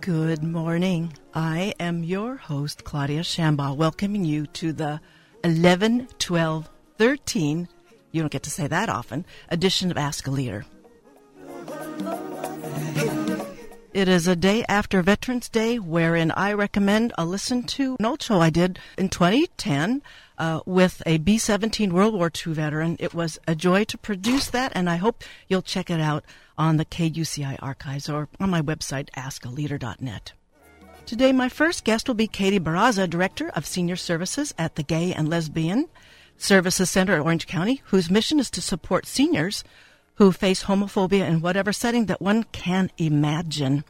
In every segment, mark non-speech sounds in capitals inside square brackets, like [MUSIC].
Good morning. I am your host, Claudia Shambaugh, welcoming you to the 11, 12, 13, you don't get to say that often, edition of Ask a Leader. It is a day after Veterans Day wherein I recommend a listen to an old show I did in 2010 uh, with a B 17 World War II veteran. It was a joy to produce that, and I hope you'll check it out on the KUCI archives or on my website, askaleader.net. Today, my first guest will be Katie Barraza, Director of Senior Services at the Gay and Lesbian Services Center at Orange County, whose mission is to support seniors who face homophobia in whatever setting that one can imagine.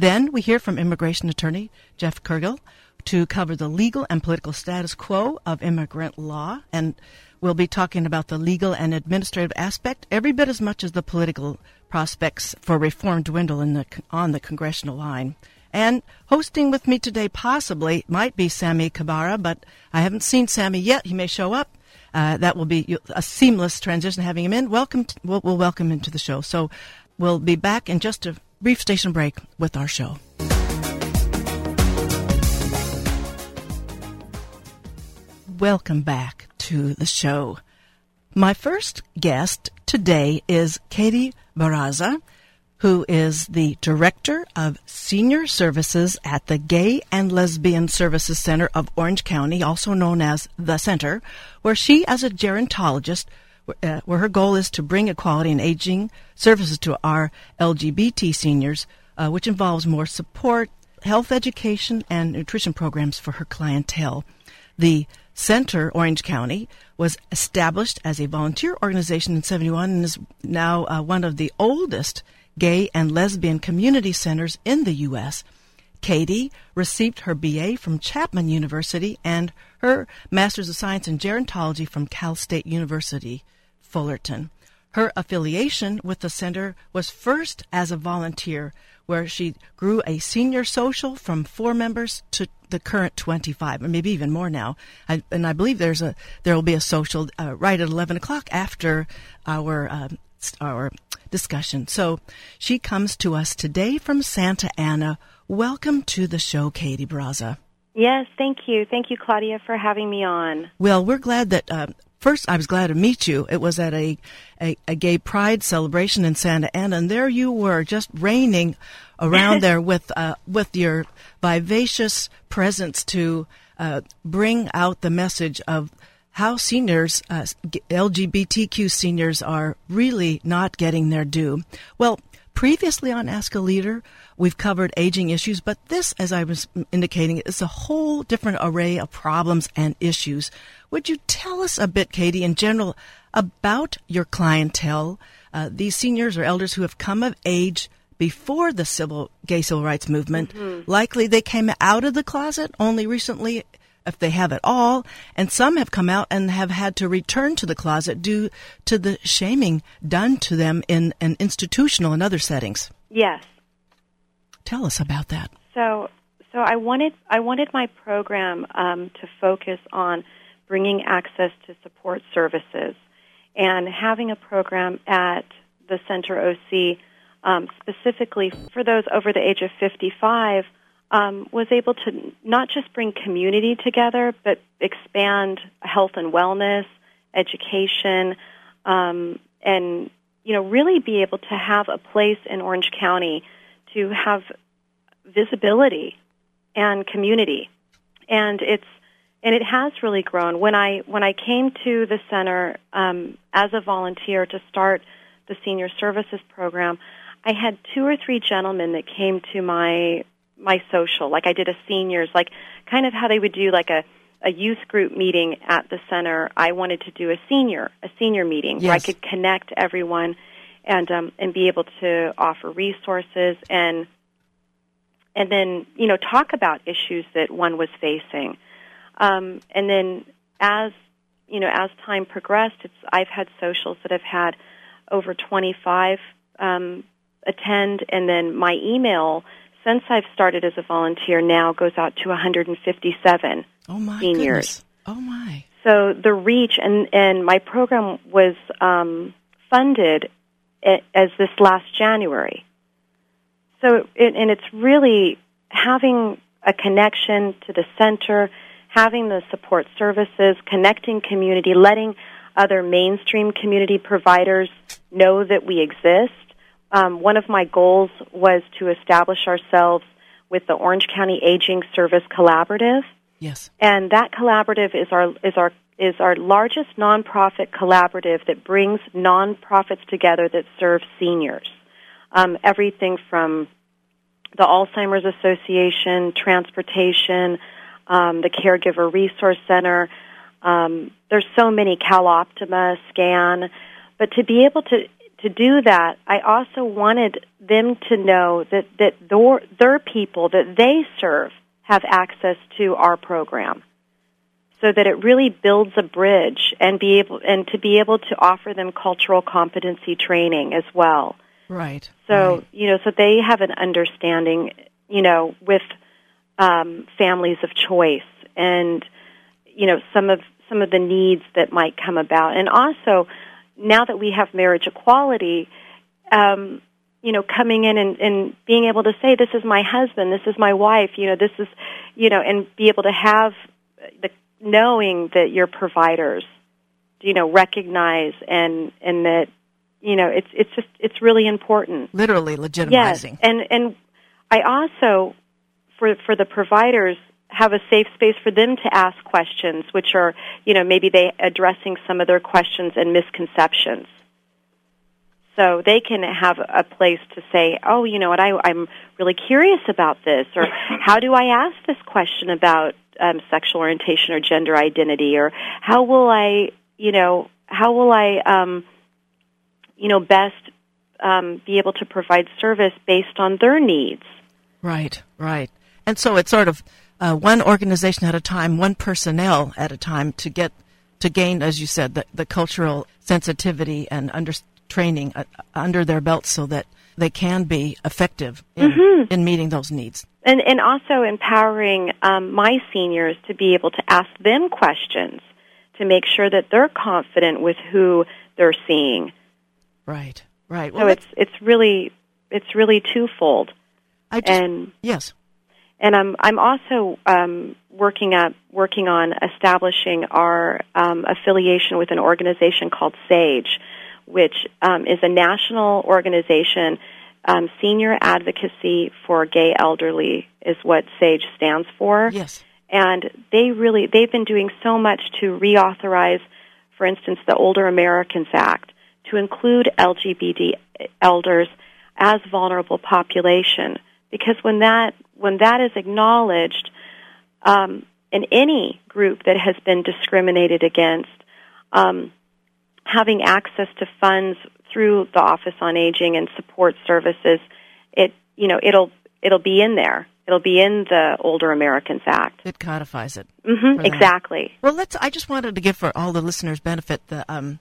Then we hear from immigration attorney Jeff Khurgel to cover the legal and political status quo of immigrant law, and we'll be talking about the legal and administrative aspect every bit as much as the political prospects for reform dwindle the, on the congressional line. And hosting with me today possibly might be Sammy Kabara, but I haven't seen Sammy yet. He may show up. Uh, that will be a seamless transition having him in. Welcome, to, we'll, we'll welcome him to the show. So we'll be back in just a brief station break with our show. Welcome back to the show. My first guest today is Katie Barraza, who is the Director of Senior Services at the Gay and Lesbian Services Center of Orange County, also known as The Center, where she, as a gerontologist, uh, where her goal is to bring equality and aging services to our LGBT seniors, uh, which involves more support, health education, and nutrition programs for her clientele. The Center, Orange County, was established as a volunteer organization in 71 and is now uh, one of the oldest gay and lesbian community centers in the U.S. Katie received her BA from Chapman University and her Master's of Science in Gerontology from Cal State University, Fullerton. Her affiliation with the center was first as a volunteer, where she grew a senior social from four members to the current 25, or maybe even more now. I, and I believe there's a there will be a social uh, right at 11 o'clock after our uh, our discussion. So she comes to us today from Santa Ana. Welcome to the show, Katie Barraza. Yes, thank you. Thank you, Claudia, for having me on. Well, we're glad that. Uh, first, I was glad to meet you. It was at a, a, a gay pride celebration in Santa Ana, and there you were, just reigning around [LAUGHS] there with uh, with your vivacious presence to uh, bring out the message of how seniors, uh, LGBTQ seniors, are really not getting their due. Well, previously on Ask a Leader, we've covered aging issues, but this, as I was indicating, is a whole different array of problems and issues. Would you tell us a bit, Katie, in general, about your clientele, uh, these seniors or elders who have come of age before the civil gay civil rights movement. Mm-hmm. Likely they came out of the closet only recently, if they have at all, and some have come out and have had to return to the closet due to the shaming done to them in an institutional and other settings. Yes. Tell us about that. So, so I wanted I wanted my program um, to focus on bringing access to support services and having a program at the Center OC um, specifically for those over the age of 55, um, was able to not just bring community together, but expand health and wellness, education, um, and you know really be able to have a place in Orange County to have visibility and community, and it's and it has really grown. When I when I came to the center um, as a volunteer to start the senior services program, I had two or three gentlemen that came to my my social, like I did a seniors, like kind of how they would do like a a youth group meeting at the center. I wanted to do a senior a senior meeting yes. where I could connect everyone and um, and be able to offer resources and and then you know talk about issues that one was facing. Um, and then as you know as time progressed, it's I've had socials that have had over 25 um, attend, and then my email since I've started as a volunteer now goes out to 157 oh my seniors. Goodness. Oh my! So the reach and and my program was um, funded as this last January. so it, and it's really having a connection to the center, having the support services, connecting community, letting other mainstream community providers know that we exist. Um, one of my goals was to establish ourselves with the Orange County Aging Service Collaborative. Yes. And that collaborative is our is our is our largest nonprofit collaborative that brings nonprofits together that serve seniors. Um, everything from the Alzheimer's Association, transportation, um, the Caregiver Resource Center. Um, there's so many CalOptima, SCAN, but to be able to to do that, I also wanted them to know that that their, their people that they serve have access to our program, so that it really builds a bridge and be able and to be able to offer them cultural competency training as well. Right. So right. you know, so they have an understanding, you know, with um, families of choice and you know some of some of the needs that might come about, and also now that we have marriage equality, um, you know, coming in and, and being able to say, "This is my husband. This is my wife." You know, this is, you know, and be able to have the knowing that your providers, you know, recognize and and that, you know, it's it's just it's really important. Literally legitimizing. Yes, and and I also for for the providers have a safe space for them to ask questions, which are, you know, maybe they addressing some of their questions and misconceptions. So they can have a place to say, oh, you know what, I, I'm really curious about this, or [LAUGHS] how do I ask this question about um, sexual orientation or gender identity, or how will I, you know, how will I, um, you know, best um, be able to provide service based on their needs? Right, right. And so it's sort of uh, one organization at a time, one personnel at a time to get to gain, as you said, the, the cultural sensitivity and under, training uh, under their belts so that they can be effective in, Mm-hmm. in meeting those needs. and and also empowering um, my seniors to be able to ask them questions to make sure that they're confident with who they're seeing. Right, right. so it's it's really it's really twofold. I just, And yes, and I'm I'm also um, working up working on establishing our um, affiliation with an organization called SAGE, which um, is a national organization. Um, Senior Advocacy for Gay Elderly is what SAGE stands for. yes, and they really they've been doing so much to reauthorize for instance the older americans act to include lgbt elders as vulnerable population because when that when that is acknowledged um, in any group that has been discriminated against um, having access to funds through the office on aging and support services it you know it'll it'll be in there it'll be in the older americans act it codifies it. hmm exactly. Well, let's. I just wanted to give for all the listeners' benefit the um,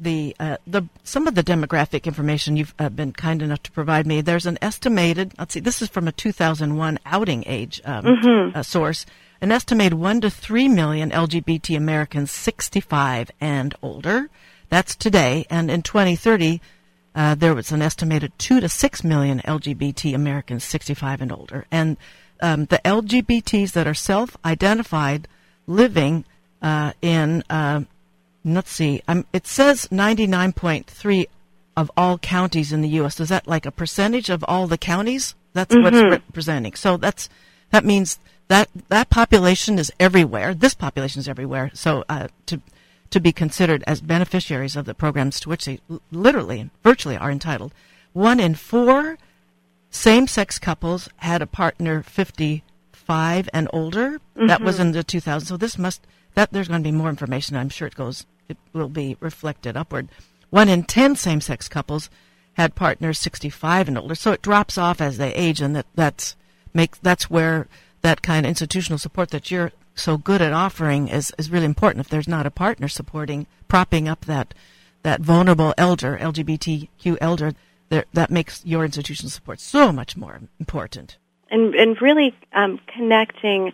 the uh, the some of the demographic information you've uh, been kind enough to provide me. There's an estimated. Let's see. This is from a 2001 outing age um, uh, source. An estimated one to three million LGBT Americans 65 and older. That's today, and in 2030. Uh, there was an estimated two to six million LGBT Americans 65 and older, and um, the LGBTs that are self-identified living uh, in uh, let's see, um, it says 99.3 of all counties in the U.S. Is that like a percentage of all the counties? That's what it's representing. So that's that means that that population is everywhere. This population is everywhere. So uh, to to be considered as beneficiaries of the programs to which they literally and virtually are entitled. One in four same-sex couples had a partner 55 and older. That was in the 2000s. So this must that there's going to be more information. I'm sure it goes it will be reflected upward. One in 10 same-sex couples had partners 65 and older. So it drops off as they age and that that's make that's where that kind of institutional support that you're so good at offering is, is really important. If there's not a partner supporting, propping up that that vulnerable elder, LGBTQ elder, there, that makes your institutional support so much more important. And and really um, connecting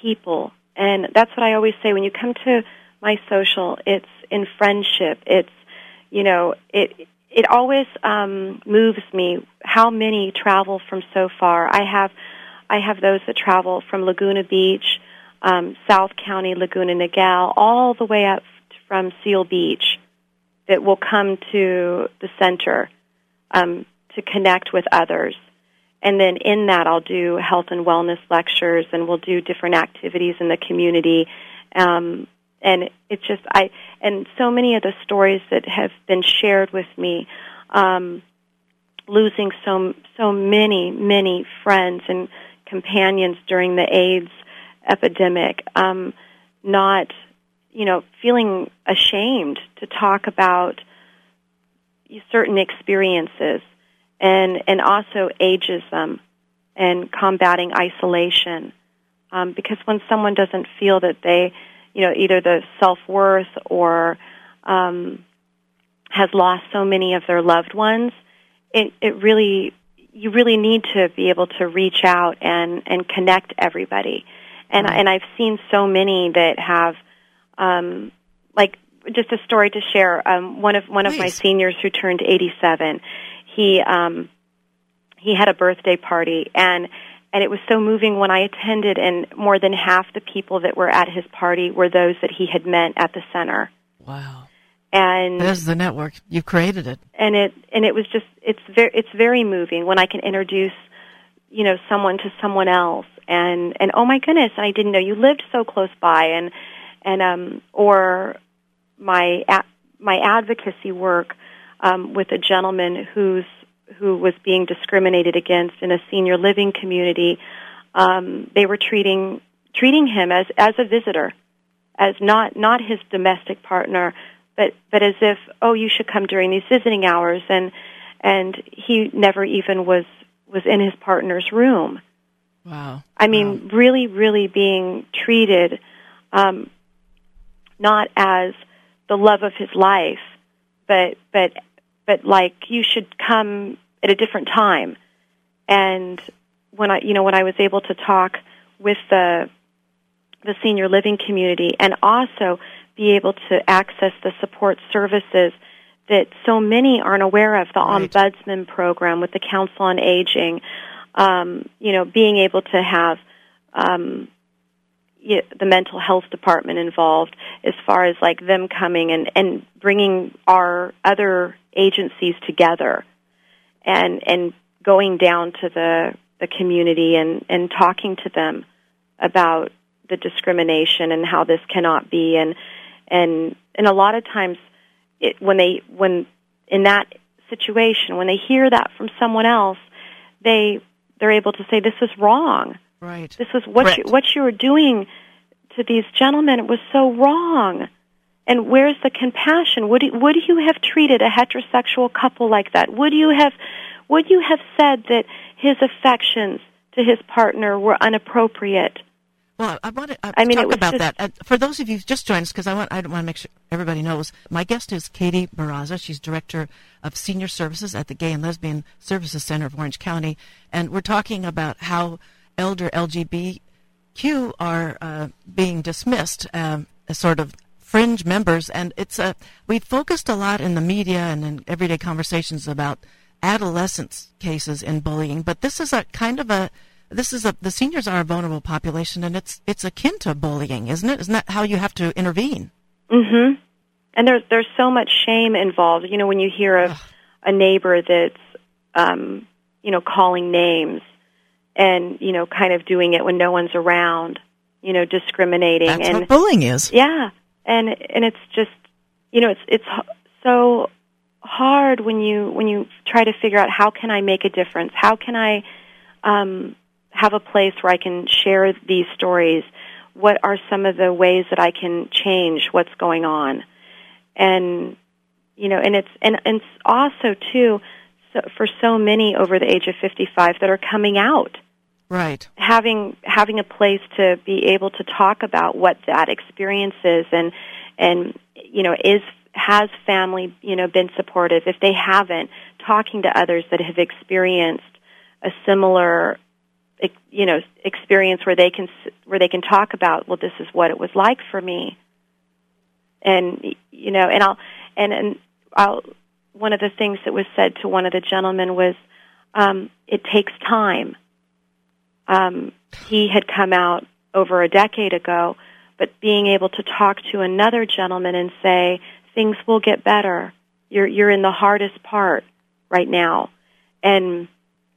people, and that's what I always say when you come to my social. It's in friendship. It's you know it it always um, moves me how many travel from so far. I have I have those that travel from Laguna Beach, um, South County, Laguna Niguel, all the way up from Seal Beach that will come to the center um, to connect with others. And then in that, I'll do health and wellness lectures, and we'll do different activities in the community. Um, and it's just I and so many of the stories that have been shared with me, um, losing so so many many friends and companions during the AIDS epidemic, um, not you know feeling ashamed to talk about certain experiences, and and also ageism and combating isolation, um, because when someone doesn't feel that they you know, either the self worth or um, has lost so many of their loved ones, it, it really you really need to be able to reach out and and connect everybody. And mm-hmm. and I've seen so many that have um, like just a story to share. Um, one of one of my seniors who turned 87, he um, he had a birthday party and and it was so moving when I attended, and more than half the people that were at his party were those that he had met at the center. Wow! And there's the network you created it, and it and it was just it's very it's very moving when I can introduce you know someone to someone else, and and oh my goodness, I didn't know you lived so close by, and and um or my my advocacy work um, with a gentleman who's who was being discriminated against in a senior living community, um, they were treating treating him as as a visitor, as not not his domestic partner, but but as if oh you should come during these visiting hours, and and he never even was was in his partner's room. Wow! I mean, wow. really, really being treated um, not as the love of his life, but but but like you should come at a different time. And when I, you know, when I was able to talk with the the senior living community and also be able to access the support services that so many aren't aware of, the right. ombudsman program with the Council on Aging, um, you know, being able to have um, the mental health department involved as far as like them coming and, and bringing our other agencies together and and going down to the the community and and talking to them about the discrimination and how this cannot be. And and and a lot of times it, when they when in that situation when they hear that from someone else they they're able to say this is wrong right this was what you, what you were doing to these gentlemen it was so wrong and where's the compassion? Would would you have treated a heterosexual couple like that? Would you have would you have said that his affections to his partner were inappropriate? Well, I want to uh, I mean, talk about just, that. Uh, for those of you who just joined us, because I want I want to make sure everybody knows, my guest is Katie Barraza. She's director of senior services at the Gay and Lesbian Services Center of Orange County, and we're talking about how elder LGBTQ are uh, being dismissed, um, as sort of fringe members, and it's a we focused a lot in the media and in everyday conversations about adolescents cases in bullying, but this is a kind of a this is a the seniors are a vulnerable population, and it's it's akin to bullying, isn't it? Isn't that how you have to intervene? Mm-hmm. And there's there's so much shame involved. You know, when you hear of a neighbor that's um, you know calling names and you know kind of doing it when no one's around, you know, discriminating. That's and what bullying is. Yeah, and and it's just you know it's it's so hard when you when you try to figure out how can I make a difference? How can I um, have a place where I can share these stories? What are some of the ways that I can change what's going on? And you know, and it's and and also too so for so many over the age of 55 that are coming out right. Having having a place to be able to talk about what that experience is and and you know is has family you know been supportive. If they haven't talking to others that have experienced a similar you know experience where they can where they can talk about well this is what it was like for me. And you know and I'll and and I'll one of the things that was said to one of the gentlemen was, um, "It takes time." Um, he had come out over a decade ago, but being able to talk to another gentleman and say, "Things will get better. You're you're in the hardest part right now," and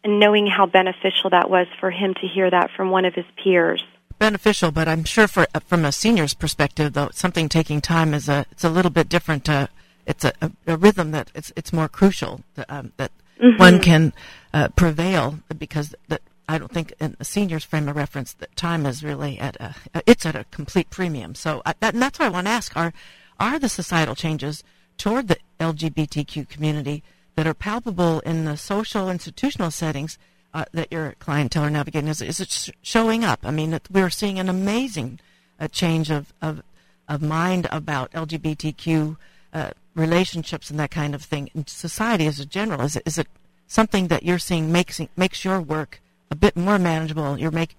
and knowing how beneficial that was for him to hear that from one of his peers beneficial, but I'm sure for from a senior's perspective, though, something taking time is a it's a little bit different. Uh, it's a, a, a, rhythm that it's it's more crucial to, um, that mm-hmm. one can uh, prevail because that I don't think in a senior's frame of reference that time is really at a it's at a complete premium. So I, that, and that's why I want to ask: Are are the societal changes toward the LGBTQ community that are palpable in the social institutional settings? uh, that your clientele are navigating? Is, is it sh- showing up? I mean, we're seeing an amazing uh, change of, of, of mind about LGBTQ uh, relationships and that kind of thing in society as a general. Is it, is it something that you're seeing makes, makes your work a bit more manageable? You're make,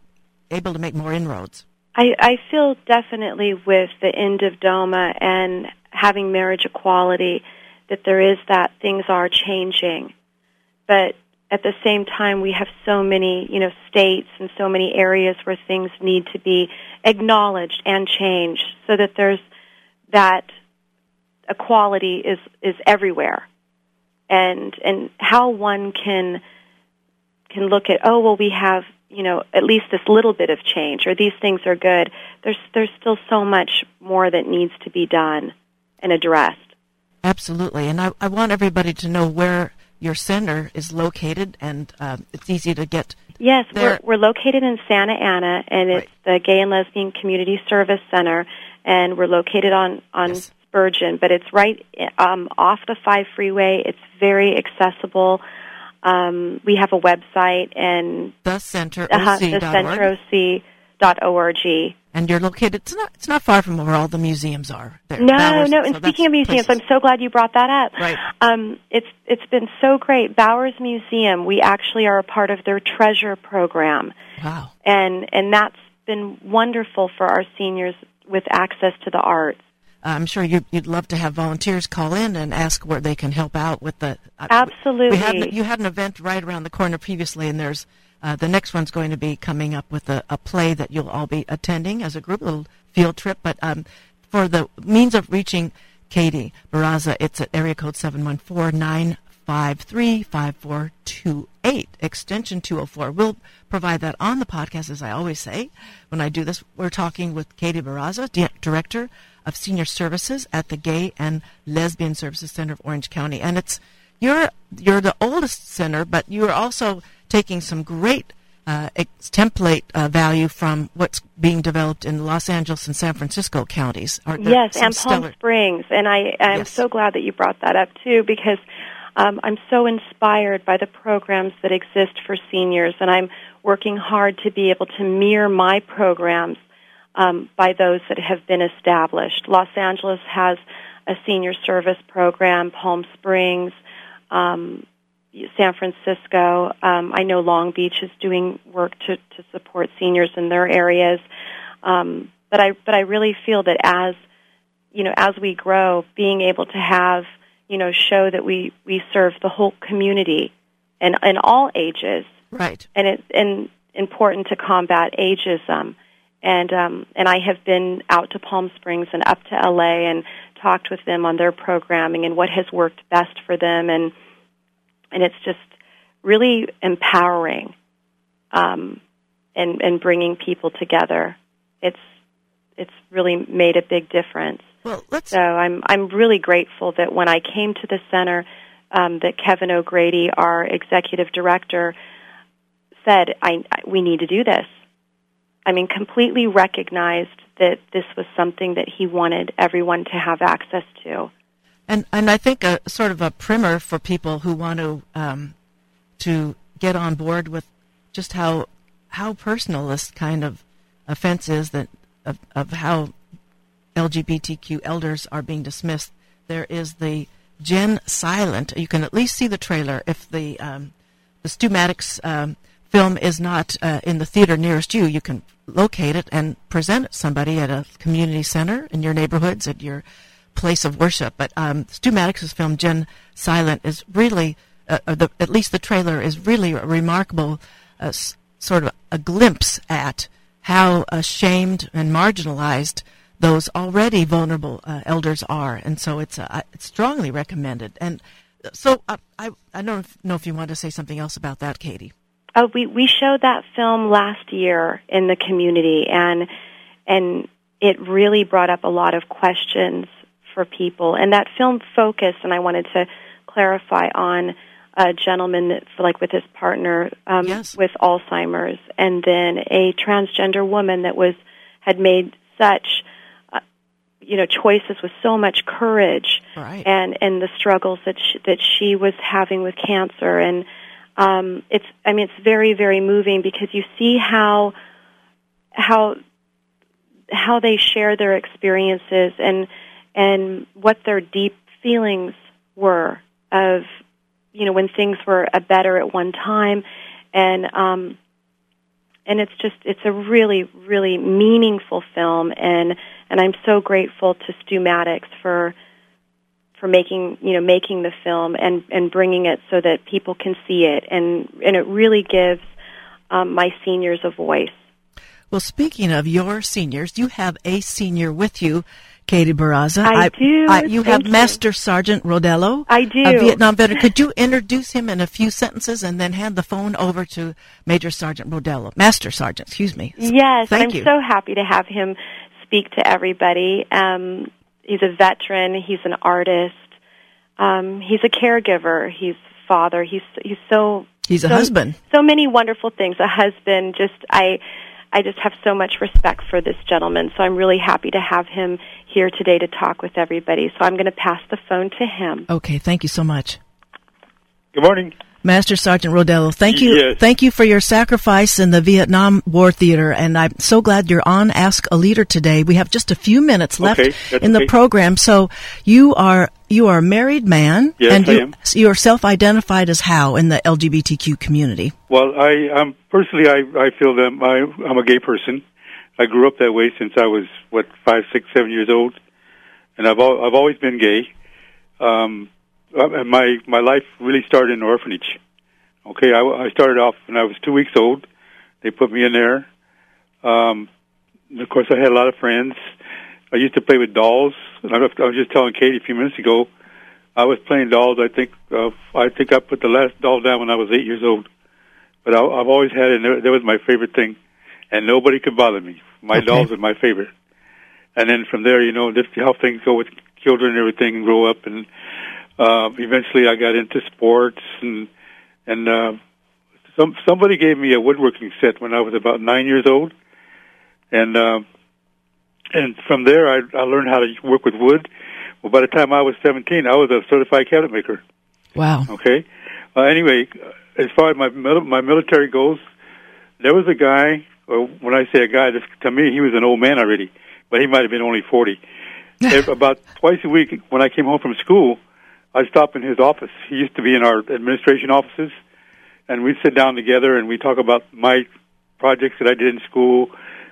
able to make more inroads? I, I feel definitely with the end of DOMA and having marriage equality that there is that things are changing. But at the same time, we have so many, you know, states and so many areas where things need to be acknowledged and changed so that there's that equality is, is everywhere. And, and how one can, can look at, oh, well, we have, you know, at least this little bit of change or these things are good. There's, there's still so much more that needs to be done and addressed. Absolutely. And I, I want everybody to know where your center is located, and uh, it's easy to get. Yes, we're, we're located in Santa Ana, and it's right. the Gay and Lesbian Community Service Center, and we're located on on yes. Spurgeon, but it's right um, off the five freeway. It's very accessible. Um, we have a website and the center uh, the center OC dot org. And you're located. It's not. It's not far from where all the museums are. There. No, Bowers, no. And so speaking of museums, places. I'm so glad you brought that up. Right. Um, it's it's been so great. Bowers Museum. We actually are a part of their treasure program. Wow. And and that's been wonderful for our seniors with access to the arts. I'm sure you'd, you'd love to have volunteers call in and ask where they can help out with the. Uh, Absolutely. We had, you had an event right around the corner previously, and there's uh, the next one's going to be coming up with a, a, play that you'll all be attending as a group, a little field trip. But um, for the means of reaching Katie Barraza, it's at area code 714-953-5428, extension 204. We'll provide that on the podcast, as I always say. When I do this, we're talking with Katie Barraza, di- Director of Senior Services at the Gay and Lesbian Services Center of Orange County. And it's you're you're the oldest center, but you're also taking some great uh, template uh, value from what's being developed in Los Angeles and San Francisco counties. Yes, and Palm Springs. And I, I'm yes. so glad that you brought that up too because um, I'm so inspired by the programs that exist for seniors, and I'm working hard to be able to mirror my programs um, by those that have been established. Los Angeles has a senior service program, Palm Springs. Um, San Francisco. Um, I know Long Beach is doing work to, to support seniors in their areas. Um, but I but I really feel that as you know as we grow, being able to have you know show that we we serve the whole community and in all ages, right? And it's and important to combat ageism. And um, and I have been out to Palm Springs and up to LA and talked with them on their programming and what has worked best for them and and it's just really empowering um, and and bringing people together. It's it's really made a big difference. Well, let's. So I'm I'm really grateful that when I came to the center, um, that Kevin O'Grady, our executive director, said, I, I, "We need to do this." I mean, completely recognized that this was something that he wanted everyone to have access to. And and I think a sort of a primer for people who want to um, to get on board with just how how personal this kind of offense is that of, of how LGBTQ elders are being dismissed. There is the Gen Silent. You can at least see the trailer if the um, the Stu Maddox um, film is not uh, in the theater nearest you. You can locate it and present it somebody at a community center in your neighborhoods, at your place of worship. But um, Stu Maddox's film Gen Silent is really, uh, the, at least the trailer is really a remarkable uh, s- sort of a glimpse at how ashamed and marginalized those already vulnerable uh, elders are, and so it's uh, it's strongly recommended. And so uh, I I don't know if you want to say something else about that, Katie. Uh, we we showed that film last year in the community, and and it really brought up a lot of questions for people. And that film focused, and I wanted to clarify on a gentleman that, like with his partner um, Yes. with Alzheimer's, and then a transgender woman that was had made such uh, you know choices with so much courage Right. and and the struggles that she, that she was having with cancer and um it's i mean it's very very moving because you see how how how they share their experiences and and what their deep feelings were of you know when things were better at one time. And um and it's just it's a really really meaningful film. And and I'm so grateful to Stu Maddox for for making you know making the film and and bringing it so that people can see it and and it really gives um, my seniors a voice. Well, speaking of your seniors, you have a senior with you, Katie Barraza. I do. you Thank have you. Master Sergeant Rodello. I do. A Vietnam veteran. Could you introduce him in a few sentences and then hand the phone over to Major Sergeant Rodello? Master Sergeant, excuse me. Yes, Thank I'm you. so happy to have him speak to everybody. Um, he's a veteran. He's an artist. Um, he's a caregiver. He's a father. He's he's so He's a so, husband. So many wonderful things. A husband. Just I. I just have so much respect for this gentleman, so I'm really happy to have him here today to talk with everybody. So I'm going to pass the phone to him. Okay, thank you so much. Good morning. Master Sergeant Rodello, thank you, Yes. thank you for your sacrifice in the Vietnam War theater, and I'm so glad you're on Ask a Leader today. We have just a few minutes left Okay, in the okay. program, so you are you are a married man, Yes, and you you are self-identified as how in the LGBTQ community. Well, I um, personally, I, I feel that I, I'm a gay person. I grew up that way since I was what five, six, seven years old, and I've al- I've always been gay. Um, my my life really started in an orphanage. Okay, I, I started off when I was two weeks old. They put me in there. Um, of course, I had a lot of friends. I used to play with dolls. And I was I was just telling Katie a few minutes ago. I was playing dolls. I think uh, I think I put the last doll down when I was eight years old. But I, I've always had it. and That was my favorite thing, and nobody could bother me. My Okay. dolls are my favorite. And then from there, you know, just how things go with children and everything, and grow up. And uh, eventually, I got into sports, and and uh, some somebody gave me a woodworking set when I was about nine years old, and uh, and from there, I, I learned how to work with wood. Well, by the time I was 17, I was a certified cabinet maker. Wow. Okay. Uh, anyway, as far as my my military goes, there was a guy. Or when I say a guy, this, to me he was an old man already, but he might have been only 40. [LAUGHS] About twice a week, when I came home from school, I'd stop in his office. He used to be in our administration offices, and we'd sit down together and we'd talk about my projects that I did in school,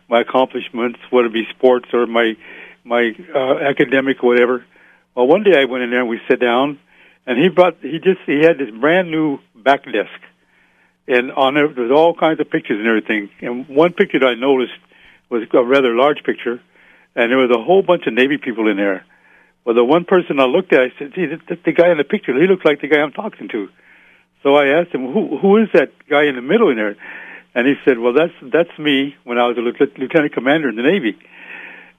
my accomplishments, whether it be sports or my my uh, academic whatever. Well, one day I went in there and we sat down, and he brought he just he had this brand new back desk, and on it was all kinds of pictures and everything. And one picture that I noticed was a rather large picture, and there was a whole bunch of Navy people in there. Well, the one person I looked at, I said, "Gee, that, the guy in the picture, he looks like the guy I'm talking to." So I asked him, "Who who is that guy in the middle in there?" And he said, "Well, that's that's me when I was a lieutenant commander in the Navy."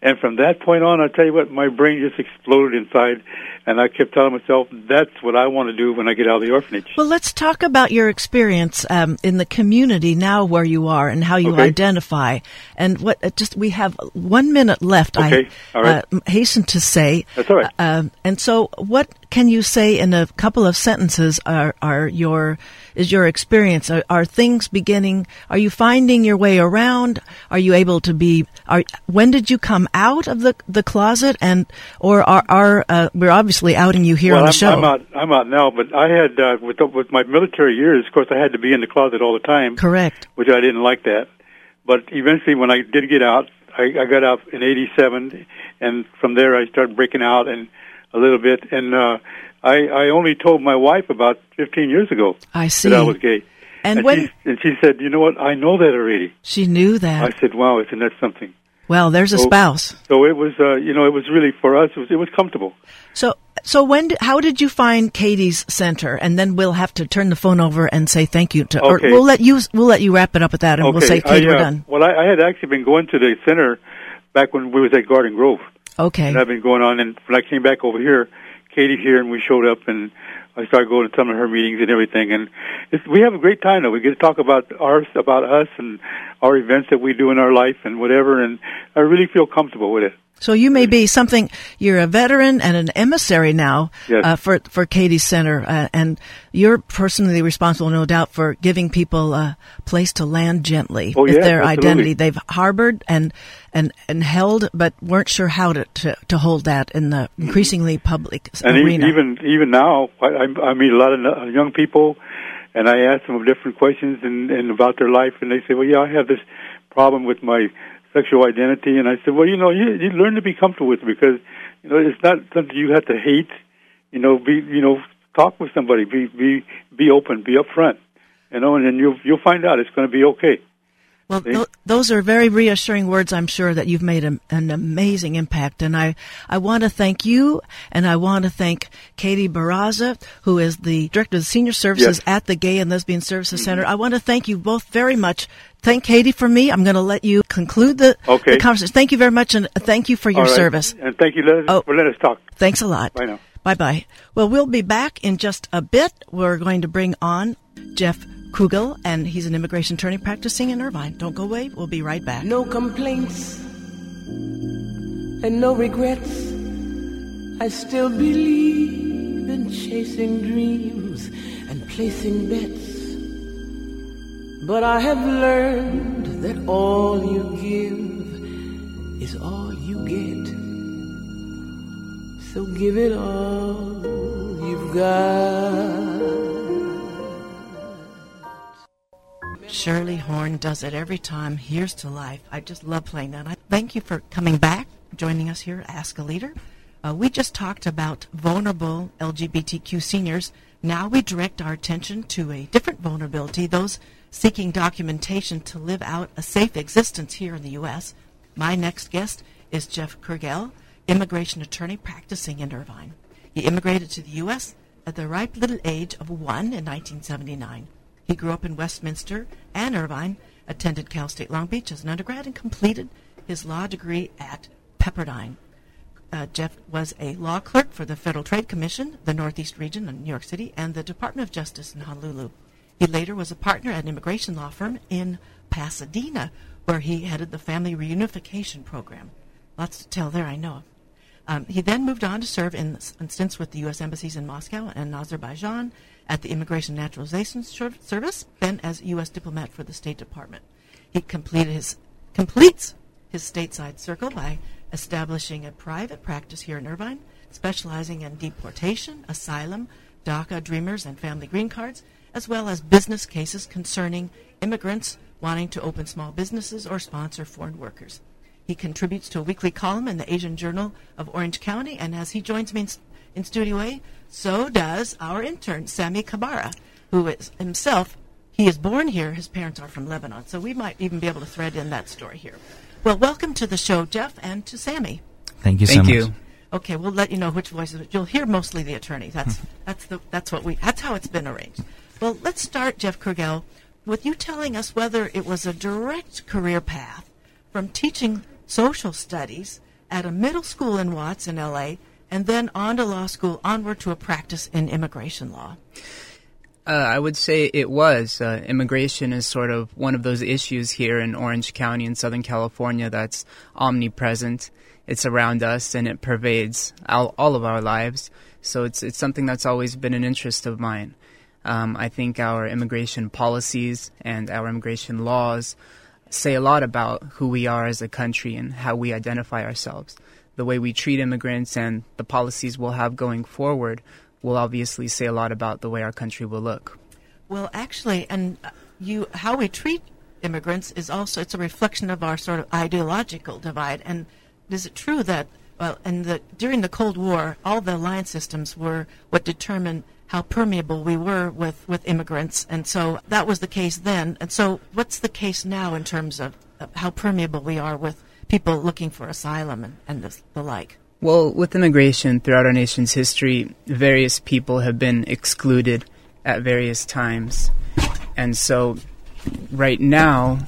And from that point on, I tell you what, my brain just exploded inside, and I kept telling myself, "That's what I want to do when I get out of the orphanage." Well, let's talk about your experience um, in the community now, where you are, and how you Okay. identify, and what. Uh, just we have one minute left. Okay. I right. uh, hasten to say. That's all right. Uh, um, and so, what can you say in a couple of sentences? Are are your is your experience? Are, are things beginning? Are you finding your way around? Are you able to be? Are when did you come out of the the closet? And or are are uh, we're obviously outing you here well, on the I'm, show? I'm out. I'm out now, but I had uh, with the, with my military years. Of course, I had to be in the closet all the time. Correct. which I didn't like that. But eventually, when I did get out, I, I got out in '87, and from there I started breaking out and a little bit. And uh, I I only told my wife about 15 years ago I see. that I was gay. and And, when she, and she said, "You know what? I know that already." she knew that, I said, "Wow, isn't that something?" well, there's a spouse. So it was, uh, you know, it was really for us. It was, it was comfortable. So, so when, how did you find Katie's center? And then we'll have to turn the phone over and say thank you to, or Okay. we'll let you, we'll let you wrap it up with that, and we'll say, Katie, I, we're uh, done. Well, I, I had actually been going to the center back when we was at Garden Grove, Okay. I've been going on. And when I came back over here, Katie here, and we showed up, and I started going to some of her meetings and everything. And it's, we have a great time. Though we get to talk about ours, about us, and our events that we do in our life and whatever. And I really feel comfortable with it. So you may be something. You're a veteran and an emissary now Yes. uh, for for Katie's Center, uh, and you're personally responsible, no doubt, for giving people a place to land gently Oh, with yes, their absolutely. identity they've harbored and and and held, but weren't sure how to to, to hold that in the increasingly public and arena. even even now, I, I I meet a lot of young people, and I ask them different questions and, and about their life, and they say, "Well, yeah, I have this problem with my sexual identity," and I said, "Well, you know, you you learn to be comfortable with it because you know it's not something you have to hate. You know, be you know, talk with somebody, be be be open, be upfront, you know, and then you'll you'll find out it's going to be okay." Well, th- those are very reassuring words. I'm sure that you've made a, an amazing impact, and I I want to thank you, and I want to thank Katie Barraza, who is the director of the senior services Yes. Mm-hmm. at the Gay and Lesbian Services Center. I want to thank you both very much. Thank Katie for me. I'm going to let you conclude the, Okay. the conversation. Thank you very much, and thank you for your right. service. and thank you let us, Oh. for letting us talk. Thanks a lot. Bye now. Bye bye. Well, we'll be back in just a bit. We're going to bring on Jeff Khurgel, and he's an immigration attorney practicing in Irvine. Don't go away. We'll be right back. No complaints and no regrets. I still believe in chasing dreams and placing bets. But I have learned that all you give is all you get. So give it all you've got. Shirley Horn does it every time. Here's to life. I just love playing that. I thank you for coming back, joining us here, Ask a Leader. Uh, we just talked about vulnerable LGBTQ seniors. Now we direct our attention to a different vulnerability, those seeking documentation to live out a safe existence here in the U.S. My next guest is Jeff Khurgel, immigration attorney practicing in Irvine. He immigrated to the U.S. at the ripe little age of one in 1979. He grew up in Westminster and Irvine, attended Cal State Long Beach as an undergrad, and completed his law degree at Pepperdine. Uh, Jeff was a law clerk for the Federal Trade Commission, the Northeast region in New York City, and the Department of Justice in Honolulu. He later was a partner at an immigration law firm in Pasadena, where he headed the family reunification program. Lots to tell there, I know. Um, he then moved on to serve in, in stints with the U.S. embassies in Moscow and Azerbaijan at the Immigration and Naturalization Service, then as U.S. diplomat for the State Department. He his completes his stateside circle by establishing a private practice here in Irvine, specializing in deportation, asylum, DACA, Dreamers, and family green cards, as well as business cases concerning immigrants wanting to open small businesses or sponsor foreign workers. He contributes to a weekly column in the Asian Journal of Orange County, and as he joins me in, in Studio A, so does our intern, Sami Kabara, who is himself, he is born here, his parents are from Lebanon, so we might even be able to thread in that story here. Well, welcome to the show, Jeff, and to Sammy. Thank you so Thank much. you. Okay, we'll let you know which voices. You'll hear mostly the attorney. That's [LAUGHS] that's the that's what we that's how it's been arranged. Well, let's start, Jeff Khurgel, with you telling us whether it was a direct career path from teaching social studies at a middle school in Watts in L.A. and then on to law school, onward to a practice in immigration law. Uh, I would say it was. Uh, immigration is sort of one of those issues here in Orange County in Southern California that's omnipresent. It's around us and it pervades all, all of our lives. So it's it's something that's always been an interest of mine. Um, I think our immigration policies and our immigration laws say a lot about who we are as a country and how we identify ourselves. The way we treat immigrants and the policies we'll have going forward will obviously say a lot about the way our country will look. Well, actually, and you how we treat immigrants is also it's a reflection of our sort of ideological divide. And is it true that well, and the, during the Cold War, all the alliance systems were what determined how permeable we were with, with immigrants, and so that was the case then. And so, what's the case now in terms of how permeable we are with people looking for asylum and, and the, the like? Well, with immigration throughout our nation's history, various people have been excluded at various times. And so, right now,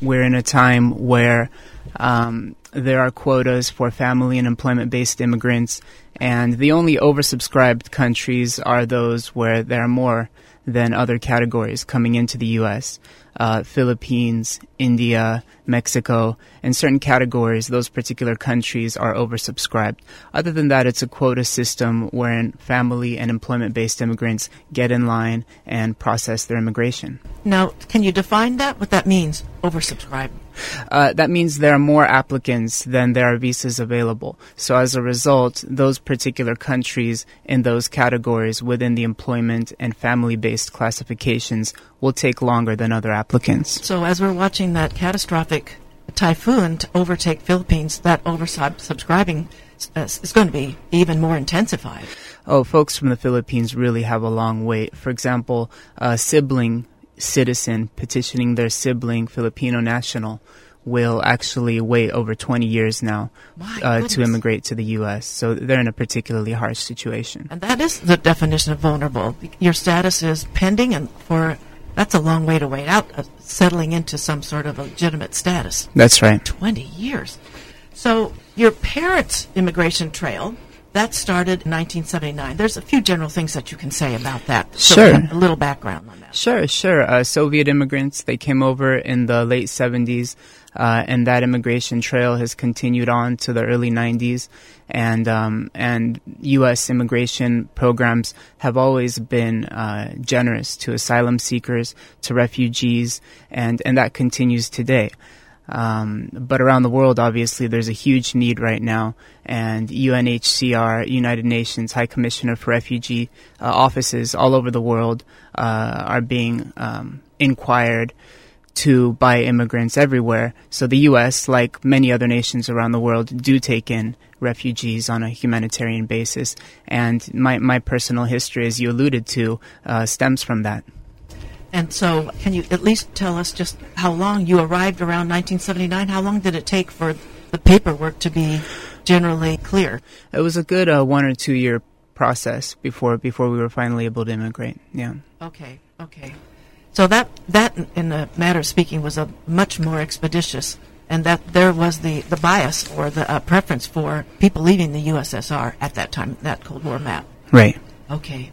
we're in a time where um, there are quotas for family and employment based immigrants, and the only oversubscribed countries are those where there are more than other categories coming into the U.S. Uh, Philippines, India, Mexico, in certain categories, those particular countries are oversubscribed. Other than that, it's a quota system wherein family and employment based immigrants get in line and process their immigration. Now, can you define that? What that means, oversubscribed? Uh, that means there are more applicants than there are visas available. So as a result, those particular countries in those categories within the employment and family based classifications will take longer than other applicants. So as we're watching that catastrophic typhoon to overtake Philippines, that oversubscribing uh, is going to be even more intensified. Oh, folks from the Philippines really have a long wait. For example, a sibling citizen petitioning their sibling Filipino national will actually wait over 20 years now uh, to immigrate to the U.S. So they're in a particularly harsh situation. And that is the definition of vulnerable. Your status is pending, and for that's a long way to wait out, uh, settling into some sort of legitimate status. That's right. 20 years. So your parents' immigration trail, that started in 1979. There's a few general things that you can say about that. So sure. A little background on that. Sure, sure. Uh, Soviet immigrants, they came over in the late 70s, uh, and that immigration trail has continued on to the early 90s and um, and U.S. immigration programs have always been uh, generous to asylum seekers, to refugees, and and that continues today. Um, but around the world, obviously, there's a huge need right now, and UNHCR, United Nations High Commissioner for Refugee uh, offices all over the world uh, are being um, inquired to by immigrants everywhere. So the U.S., like many other nations around the world, do take in refugees on a humanitarian basis. And my, my personal history, as you alluded to, uh, stems from that. And so, can you at least tell us just how long you arrived around 1979? How long did it take for the paperwork to be generally clear? It was a good uh, one or two year process before before we were finally able to immigrate. Yeah. Okay. Okay. So that that, in a matter of speaking, was a much more expeditious and that there was the, the bias or the uh, preference for people leaving the USSR at that time, that Cold War map. Right. Okay.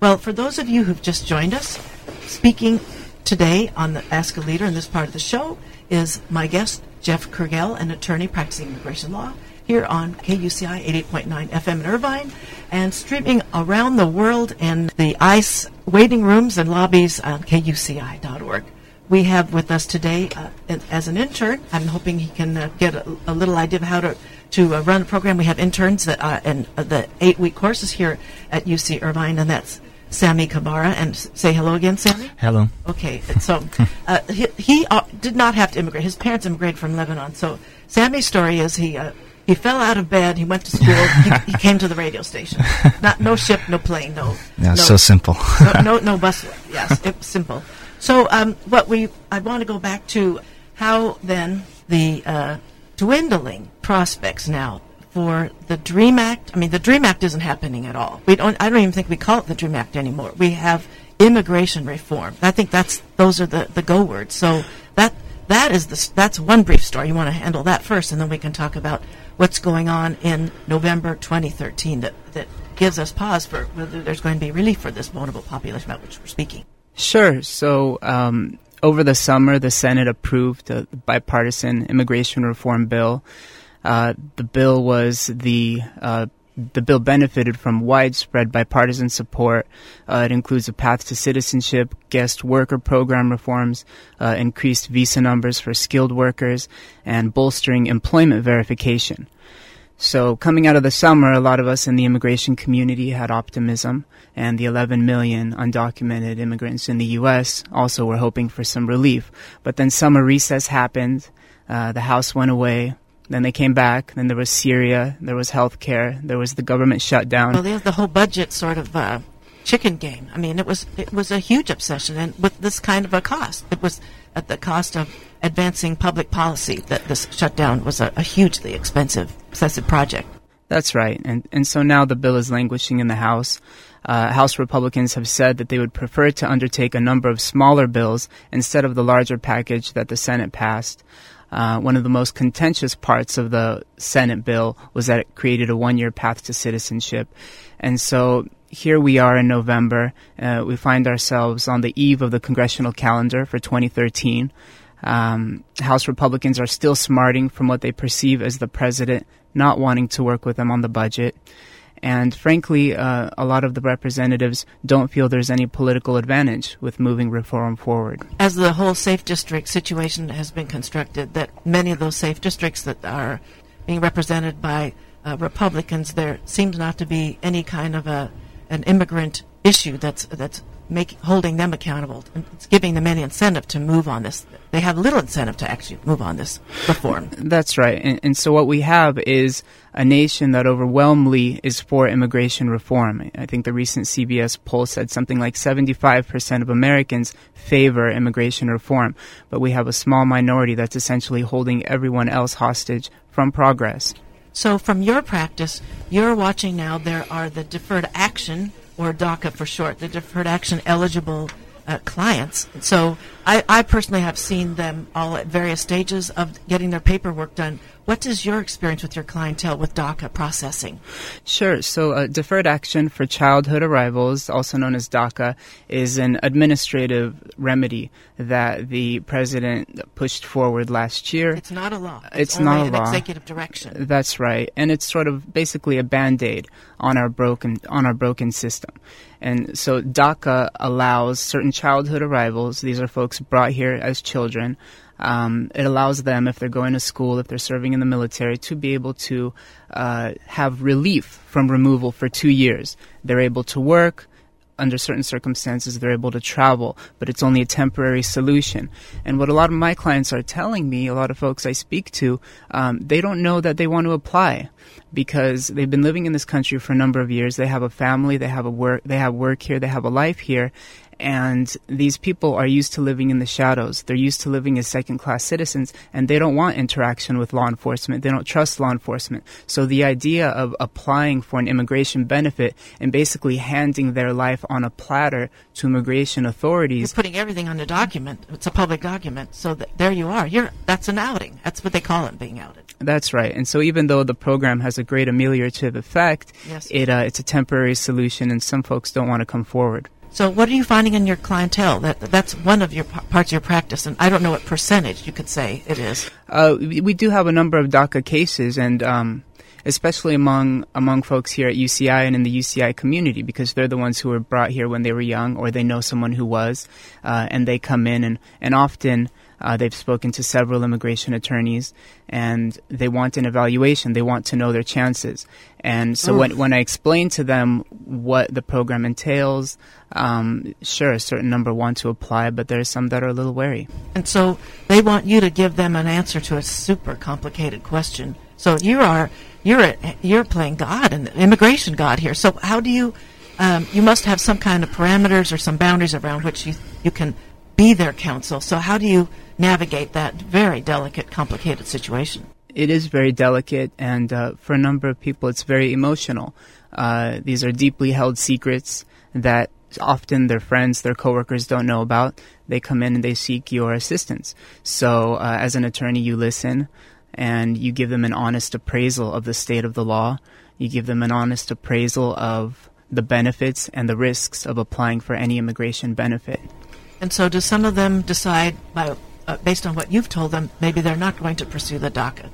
Well, for those of you who've just joined us, speaking today on the Ask a Leader in this part of the show is my guest, Jeff Khurgel, an attorney practicing immigration law here on KUCI 88.9 FM in Irvine and streaming around the world in the ICE waiting rooms and lobbies on KUCI.org we have with us today uh, as an intern. I'm hoping he can uh, get a, a, little idea of how to to uh, run a program. We have interns that uh, in uh, the eight week courses here at UC Irvine, and that's Sammy Kabara. And say hello again, Sammy. Hello. Okay, so uh, he, he did not have to immigrate. His parents immigrated from Lebanon. So Sammy's story is he. he fell out of bed. He went to school. he, [LAUGHS] he, came to the radio station. Not no ship, no plane, no. Yeah, no, so simple. no, no, [LAUGHS] no bus. Yes, it was simple. So, um, what we I want to go back to how then the uh, dwindling prospects now for the Dream Act. I mean, the Dream Act isn't happening at all. We don't. I don't even think we call it the Dream Act anymore. We have immigration reform. I think that's those are the the go words. So that that is the that's one brief story. You want to handle that first, and then we can talk about what's going on in November 2013 that that gives us pause for whether there's going to be relief for this vulnerable population about which we're speaking. Sure. So um, over the summer, the Senate approved a bipartisan immigration reform bill. Uh, the bill was the uh, the bill benefited from widespread bipartisan support. Uh, it includes a path to citizenship, guest worker program reforms, uh, increased visa numbers for skilled workers, and bolstering employment verification. So coming out of the summer, a lot of us in the immigration community had optimism, and the 11 million undocumented immigrants in the U.S. also were hoping for some relief. But then summer recess happened, uh, the House went away, then they came back. Then there was Syria. There was healthcare. There was the government shutdown. Well, there's the whole budget sort of uh, chicken game. I mean, it was it was a huge obsession, and with this kind of a cost, it was at the cost of advancing public policy that this shutdown was a, a hugely expensive, excessive project. That's right, and and so now the bill is languishing in the House. Uh, House Republicans have said that they would prefer to undertake a number of smaller bills instead of the larger package that the Senate passed. Uh, one of the most contentious parts of the Senate bill was that it created a one year path to citizenship. And so here we are in November. Uh, we find ourselves on the eve of the congressional calendar for 2013. Um, House Republicans are still smarting from what they perceive as the president not wanting to work with them on the budget. And frankly, uh, a lot of the representatives don't feel there's any political advantage with moving reform forward. As the whole safe district situation has been constructed, that many of those safe districts that are being represented by uh, Republicans, there seems not to be any kind of a an immigrant issue that's that's make, holding them accountable. It's giving them any incentive to move on this. They have little incentive to actually move on this reform. That's right. And, and so what we have is a nation that overwhelmingly is for immigration reform. I think the recent CBS poll said something like 75% of Americans favor immigration reform. But we have a small minority that's essentially holding everyone else hostage from progress. So, from your practice, you're watching now, there are the deferred action or DACA for short, the deferred action eligible uh, clients. So I, I, personally have seen them all at various stages of getting their paperwork done. What is your experience with your clientele with DACA processing? Sure. So, uh, deferred action for childhood arrivals, also known as DACA, is an administrative remedy that the president pushed forward last year. It's not a law. It's, it's not a an law. Executive direction. That's right, and it's sort of basically a band aid on our broken on our broken system. And so DACA allows certain childhood arrivals. These are folks brought here as children. Um, it allows them, if they're going to school, if they're serving in the military, to be able to uh, have relief from removal for two years. They're able to work, under certain circumstances they're able to travel, but it's only a temporary solution. And what a lot of my clients are telling me, a lot of folks I speak to, um, they don't know that they want to apply because they've been living in this country for a number of years. They have a family, they have a work, they have work here, they have a life here, and these people are used to living in the shadows. They're used to living as second class citizens and they don't want interaction with law enforcement. They don't trust law enforcement. So the idea of applying for an immigration benefit and basically handing their life on a platter to immigration authorities. You're putting everything on the document. It's a public document. So th- there you are. You're, that's an outing. That's what they call it, being outed. That's right. And so even though the program has a great ameliorative effect, yes. it, uh, it's a temporary solution and some folks don't want to come forward. So, what are you finding in your clientele? That that's one of your parts of your practice, and I don't know what percentage you could say it is. Uh, we, we, do have a number of DACA cases, and um, especially among among folks here at UCI and in the UCI community, because they're the ones who were brought here when they were young, or they know someone who was, uh, and they come in, and and often. Uh, they've spoken to several immigration attorneys and they want an evaluation. They want to know their chances. And so when, when I explain to them what the program entails, um, sure, a certain number want to apply, but there are some that are a little wary. And so they want you to give them an answer to a super complicated question. So you are you're a, you're playing God and immigration God here. So how do you um, you must have some kind of parameters or some boundaries around which you you can be their counsel. So how do you navigate that very delicate, complicated situation? It is very delicate, and uh, for a number of people, it's very emotional. Uh, these are deeply held secrets that often their friends, their coworkers don't know about. They come in and they seek your assistance. So, uh, as an attorney, you listen and you give them an honest appraisal of the state of the law. You give them an honest appraisal of the benefits and the risks of applying for any immigration benefit. And so, do some of them decide, by, uh, based on what you've told them, maybe they're not going to pursue the DACA?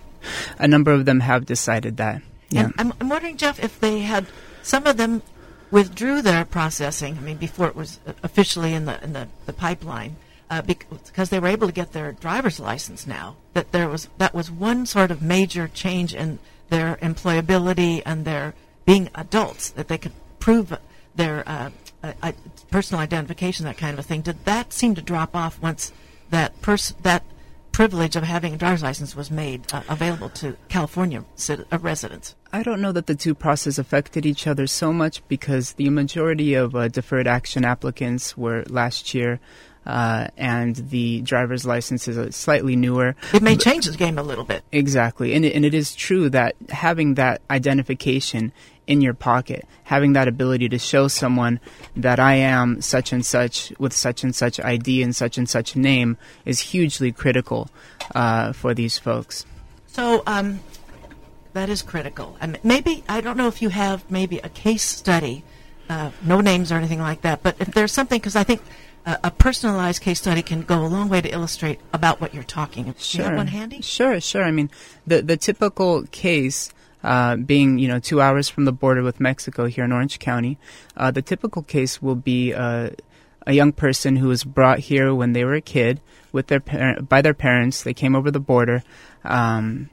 A number of them have decided that. Yeah. And I'm, I'm wondering, Jeff, if they had some of them withdrew their processing. I mean, before it was officially in the in the, the pipeline, uh, because they were able to get their driver's license now. That there was that was one sort of major change in their employability and their being adults, that they could prove their uh, uh, personal identification, that kind of a thing. Did that seem to drop off once that pers- that privilege of having a driver's license was made uh, available to California uh, residents? I don't know that the two processes affected each other so much because the majority of uh, deferred action applicants were last year. Uh, and the driver's license is slightly newer. It may change the game a little bit. Exactly, and it, and it is true that having that identification in your pocket, having that ability to show someone that I am such and such with such and such ID and such and such name is hugely critical uh, for these folks. So um, that is critical. Mean, maybe I don't know if you have maybe a case study, uh, no names or anything like that, but if there's something because I think. Uh, a personalized case study can go a long way to illustrate about what you're talking. Sure. you have one handy? Sure, sure. I mean, the the typical case uh, being you know two hours from the border with Mexico here in Orange County, uh, the typical case will be uh, a young person who was brought here when they were a kid with their par- by their parents. They came over the border. Um,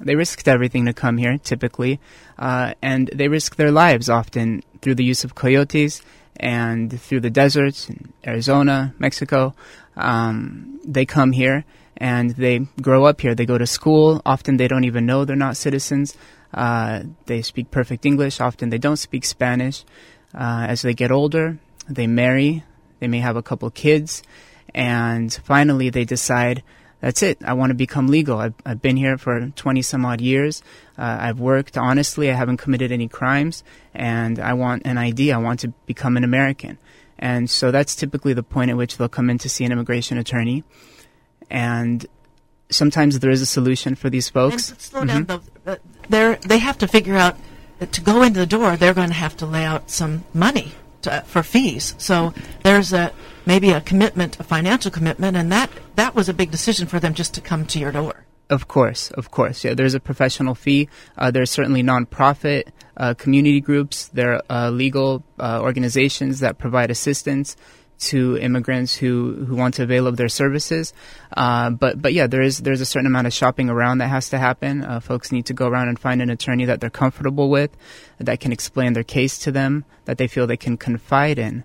they risked everything to come here, typically, uh, and they risk their lives often through the use of coyotes and through the deserts in Arizona, Mexico. Um, they come here and they grow up here. They go to school. Often they don't even know they're not citizens. Uh, they speak perfect English. Often they don't speak Spanish. Uh, as they get older, they marry. They may have a couple kids. And finally, they decide, that's it. I want to become legal. I've, I've been here for 20 some odd years. Uh, I've worked honestly. I haven't committed any crimes. And I want an ID. I want to become an American. And so that's typically the point at which they'll come in to see an immigration attorney. And sometimes there is a solution for these folks. And slow down, mm-hmm. though. Uh, they they have to figure out that to go into the door. They're going to have to lay out some money to, uh, for fees. So there's a maybe a commitment, a financial commitment, and that that was a big decision for them just to come to your door. Of course, of course. Yeah, there's a professional fee. Uh, there's certainly nonprofit uh, community groups. There are uh, legal uh, organizations that provide assistance to immigrants who, who want to avail of their services. Uh, but but yeah, there is there's a certain amount of shopping around that has to happen. Uh, folks need to go around and find an attorney that they're comfortable with, that can explain their case to them, that they feel they can confide in.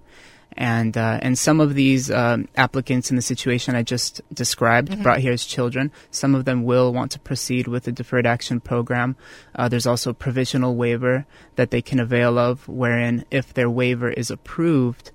And uh, and some of these um, applicants in the situation I just described mm-hmm. brought here as children. Some of them will want to proceed with the deferred action program. Uh, there's also a provisional waiver that they can avail of, wherein if their waiver is approved,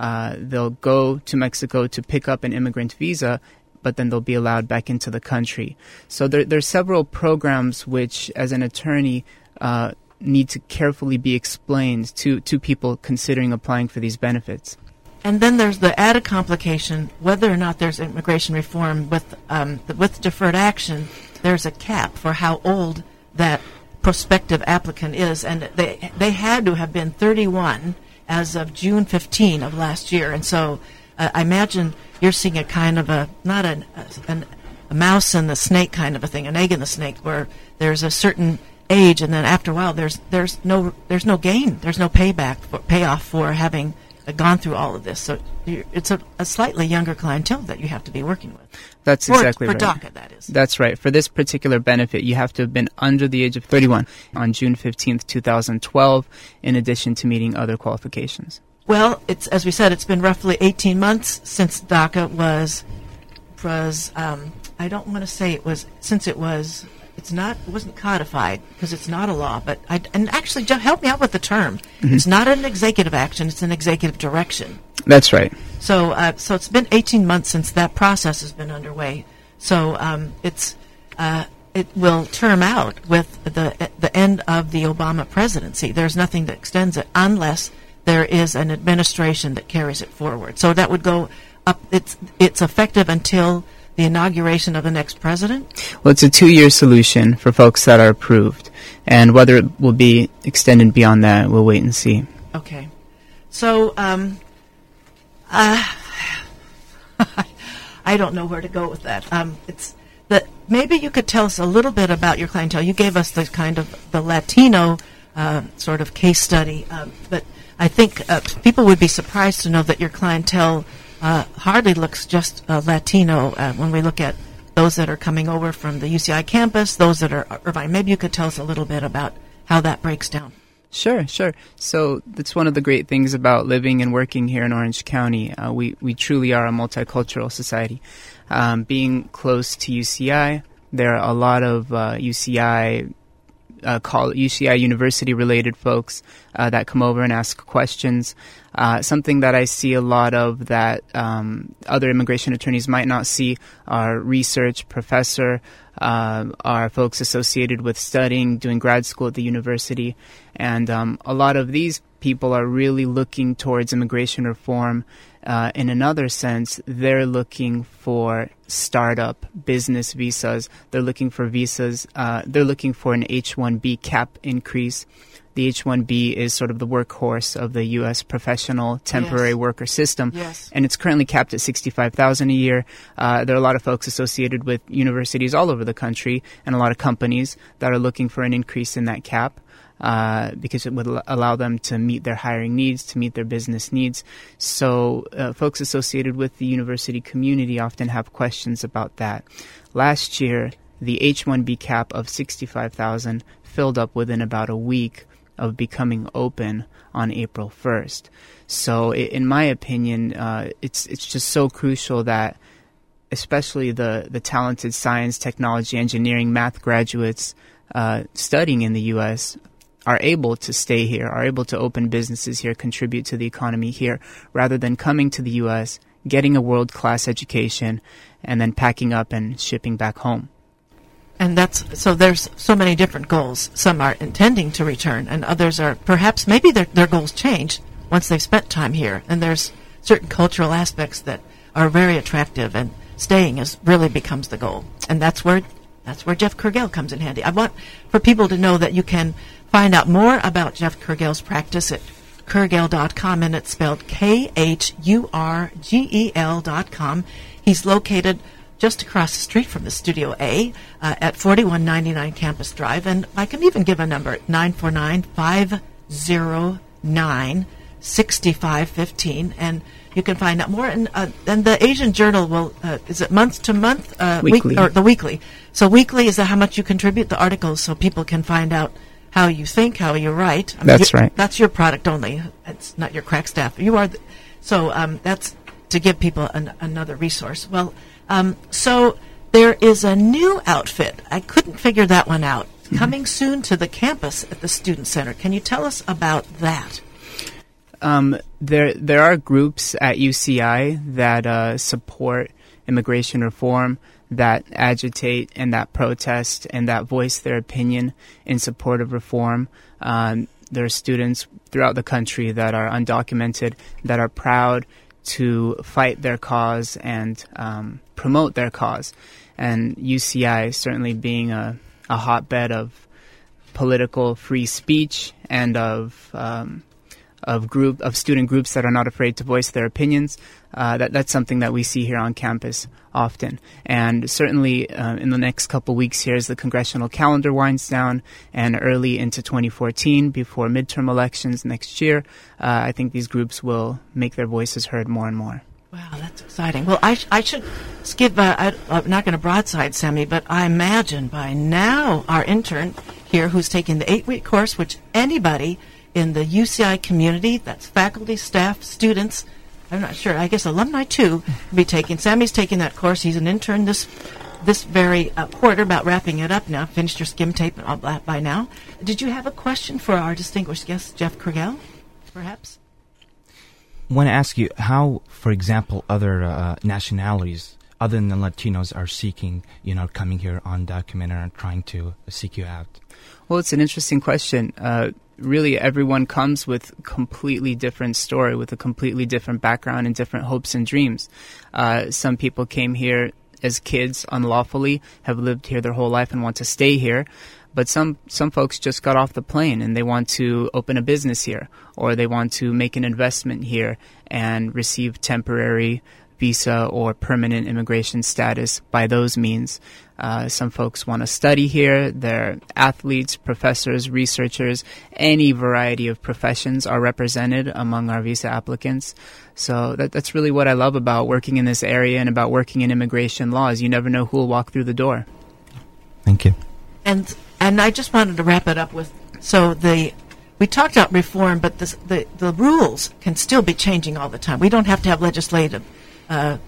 uh, they'll go to Mexico to pick up an immigrant visa, but then they'll be allowed back into the country. So there, there are several programs which, as an attorney, uh, need to carefully be explained to, to people considering applying for these benefits. And then there's the added complication whether or not there's immigration reform with um, with deferred action. There's a cap for how old that prospective applicant is, and they they had to have been 31 as of June 15 of last year. And so uh, I imagine you're seeing a kind of a, not a, a, a mouse and the snake kind of a thing, an egg and the snake, where there's a certain age, and then after a while, there's there's no there's no gain, there's no payback for payoff for having gone through all of this. So it's a, a, slightly younger clientele that you have to be working with. That's for, exactly for right. DACA, that is. That's right. For this particular benefit, you have to have been under the age of 31 on June 15th, 2012, in addition to meeting other qualifications. Well, it's as we said, it's been roughly 18 months since DACA was was um, I don't want to say it was since it was it's not it wasn't codified because it's not a law but I, and actually help me out with the term. Mm-hmm. it's not an executive action it's an executive direction. That's right. So uh, so it's been 18 months since that process has been underway. So um, it's uh, it will term out with the the end of the Obama presidency. There's nothing that extends it unless there is an administration that carries it forward. So that would go up it's it's effective until the inauguration of the next president? Well, it's a two year solution for folks that are approved. And whether it will be extended beyond that, we'll wait and see. Okay. So, um, uh, [LAUGHS] I don't know where to go with that. Um, it's that maybe you could tell us a little bit about your clientele. You gave us the kind of the Latino uh, sort of case study, uh, but I think uh, people would be surprised to know that your clientele uh, hardly looks just uh, Latino uh, when we look at those that are coming over from the UCI campus, those that are Irvine. Maybe you could tell us a little bit about how that breaks down. Sure, sure. So that's one of the great things about living and working here in Orange County. Uh, we we truly are a multicultural society. Um, being close to UCI, there are a lot of uh, UCI uh, call UCI university related folks uh, that come over and ask questions. Uh, something that I see a lot of that um, other immigration attorneys might not see are research professor, uh, are folks associated with studying, doing grad school at the university, and um, a lot of these people are really looking towards immigration reform uh, in another sense, they're looking for startup business visas. They're looking for visas. Uh, they're looking for an H-1B cap increase. The H-1B is sort of the workhorse of the U.S. professional temporary Yes. worker system, Yes. and it's currently capped at sixty-five thousand a year. Uh, there are a lot of folks associated with universities all over the country, and a lot of companies that are looking for an increase in that cap uh, because it would al- allow them to meet their hiring needs, to meet their business needs. So, uh, folks associated with the university community often have questions about that. Last year, the H-1B cap of 65,000 filled up within about a week of becoming open on April 1st. So, in my opinion, uh, it's it's just so crucial that especially the, the talented science, technology, engineering, math graduates uh, studying in the U.S. are able to stay here, are able to open businesses here, contribute to the economy here, rather than coming to the U.S., getting a world class education, and then packing up and shipping back home. And that's so there's so many different goals. Some are intending to return, and others are perhaps maybe their their goals change once they've spent time here. And there's certain cultural aspects that are very attractive, and staying is really becomes the goal. And that's where that's where Jeff Khurgel comes in handy. I want for people to know that you can find out more about Jeff Khurgel's practice at Khurgel.com, and it's spelled K H U R G E L dot com. He's located just across the street from the Studio A uh, at 4199 Campus Drive. And I can even give a number 949 509 6515. And you can find out more. And, uh, and the Asian Journal will, uh, is it month to month? Uh, week- Weekly. or the weekly. So weekly is that how much you contribute the articles so people can find out how you think, how you write. I That's you- right. That's your product only. It's not your crack staff. You are, the, so um, that's to give people an, another resource. Well, um, so there is a new outfit. I couldn't figure that one out. Mm-hmm. Coming soon to the campus at the Student Center. Can you tell us about that? Um, there there are groups at UCI that uh, support immigration reform, that agitate and that protest and that voice their opinion in support of reform. Um, there are students throughout the country that are undocumented that are proud to fight their cause and um, promote their cause. And UCI certainly being a, a hotbed of political free speech and of um, of group of student groups that are not afraid to voice their opinions. Uh, that that's something that we see here on campus often, and certainly uh, in the next couple weeks here as the congressional calendar winds down and early into 2014 before midterm elections next year. Uh, I think these groups will make their voices heard more and more. Wow, that's exciting. Well, I, sh- I should skip. Uh, I, I'm not going to broadside Sammy, but I imagine by now our intern here, who's taking the eight-week course, which anybody in the UCI community, that's faculty, staff, students, I'm not sure. I guess alumni too, will be taking. Sammy's taking that course. He's an intern this this very uh, quarter, about wrapping it up now. Finished your skim tape and all that by now. Did you have a question for our distinguished guest, Jeff Khurgel, perhaps? I want to ask you how, for example, other uh, nationalities other than Latinos are seeking, you know, coming here undocumented and trying to seek you out. Well, it's an interesting question. Uh, really, everyone comes with completely different story, with a completely different background and different hopes and dreams. Uh, some people came here as kids unlawfully, have lived here their whole life and want to stay here. But some some folks just got off the plane and they want to open a business here, or they want to make an investment here and receive temporary visa or permanent immigration status by those means. Uh, some folks want to study here. They're athletes, professors, researchers. Any variety of professions are represented among our visa applicants. So that, that's really what I love about working in this area and about working in immigration laws. You never know who will walk through the door. Thank you. And and I just wanted to wrap it up with so the we talked about reform, but this, the the rules can still be changing all the time. We don't have to have legislative uh,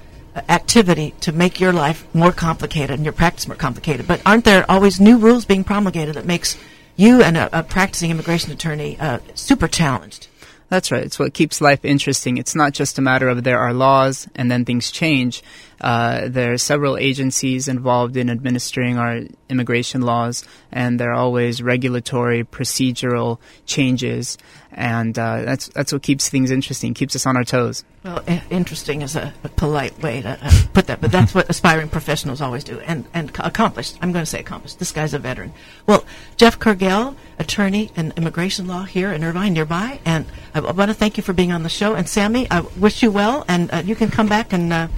activity to make your life more complicated and your practice more complicated. But aren't there always new rules being promulgated that makes you and a, a practicing immigration attorney uh, super challenged? That's right. It's what keeps life interesting. It's not just a matter of there are laws and then things change. Uh, there are several agencies involved in administering our immigration laws, and there are always regulatory, procedural changes, and uh, that's that's what keeps things interesting, keeps us on our toes. Well, I- interesting is a, a polite way to uh, put that, but that's what aspiring professionals always do, and and accomplished. I'm going to say accomplished. This guy's a veteran. Well, Jeff Khurgel, attorney in immigration law here in Irvine, nearby, and I, want to thank you for being on the show. And Sammy, I wish you well, and uh, you can come back and.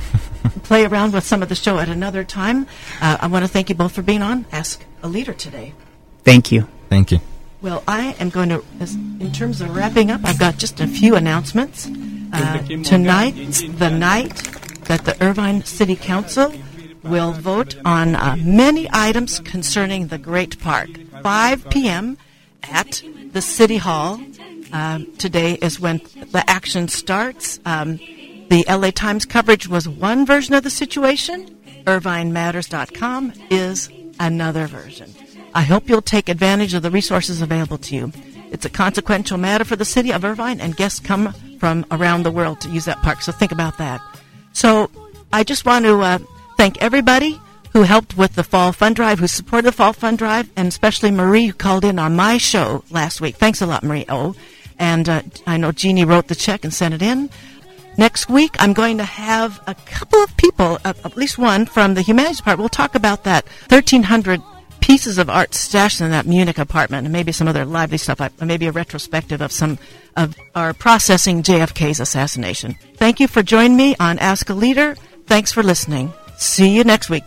Play around with some of the show at another time. Uh, I want to thank you both for being on Ask a Leader today. Thank you. Thank you. Well, I am going to, as- in terms of wrapping up, I've got just a few announcements. Uh, tonight's the night that the Irvine City Council will vote on uh, many items concerning the Great Park. 5 p.m. at the City Hall. Um, today is when the action starts. Um, the LA Times coverage was one version of the situation. IrvineMatters.com is another version. I hope you'll take advantage of the resources available to you. It's a consequential matter for the city of Irvine, and guests come from around the world to use that park, so think about that. So I just want to uh, thank everybody who helped with the Fall Fund Drive, who supported the Fall Fund Drive, and especially Marie, who called in on my show last week. Thanks a lot, Marie O. And uh, I know Jeannie wrote the check and sent it in. Next week, I'm going to have a couple of people, uh, at least one from the humanities part. We'll talk about that 1,300 pieces of art stashed in that Munich apartment, and maybe some other lively stuff, maybe a retrospective of some of our processing JFK's assassination. Thank you for joining me on Ask a Leader. Thanks for listening. See you next week.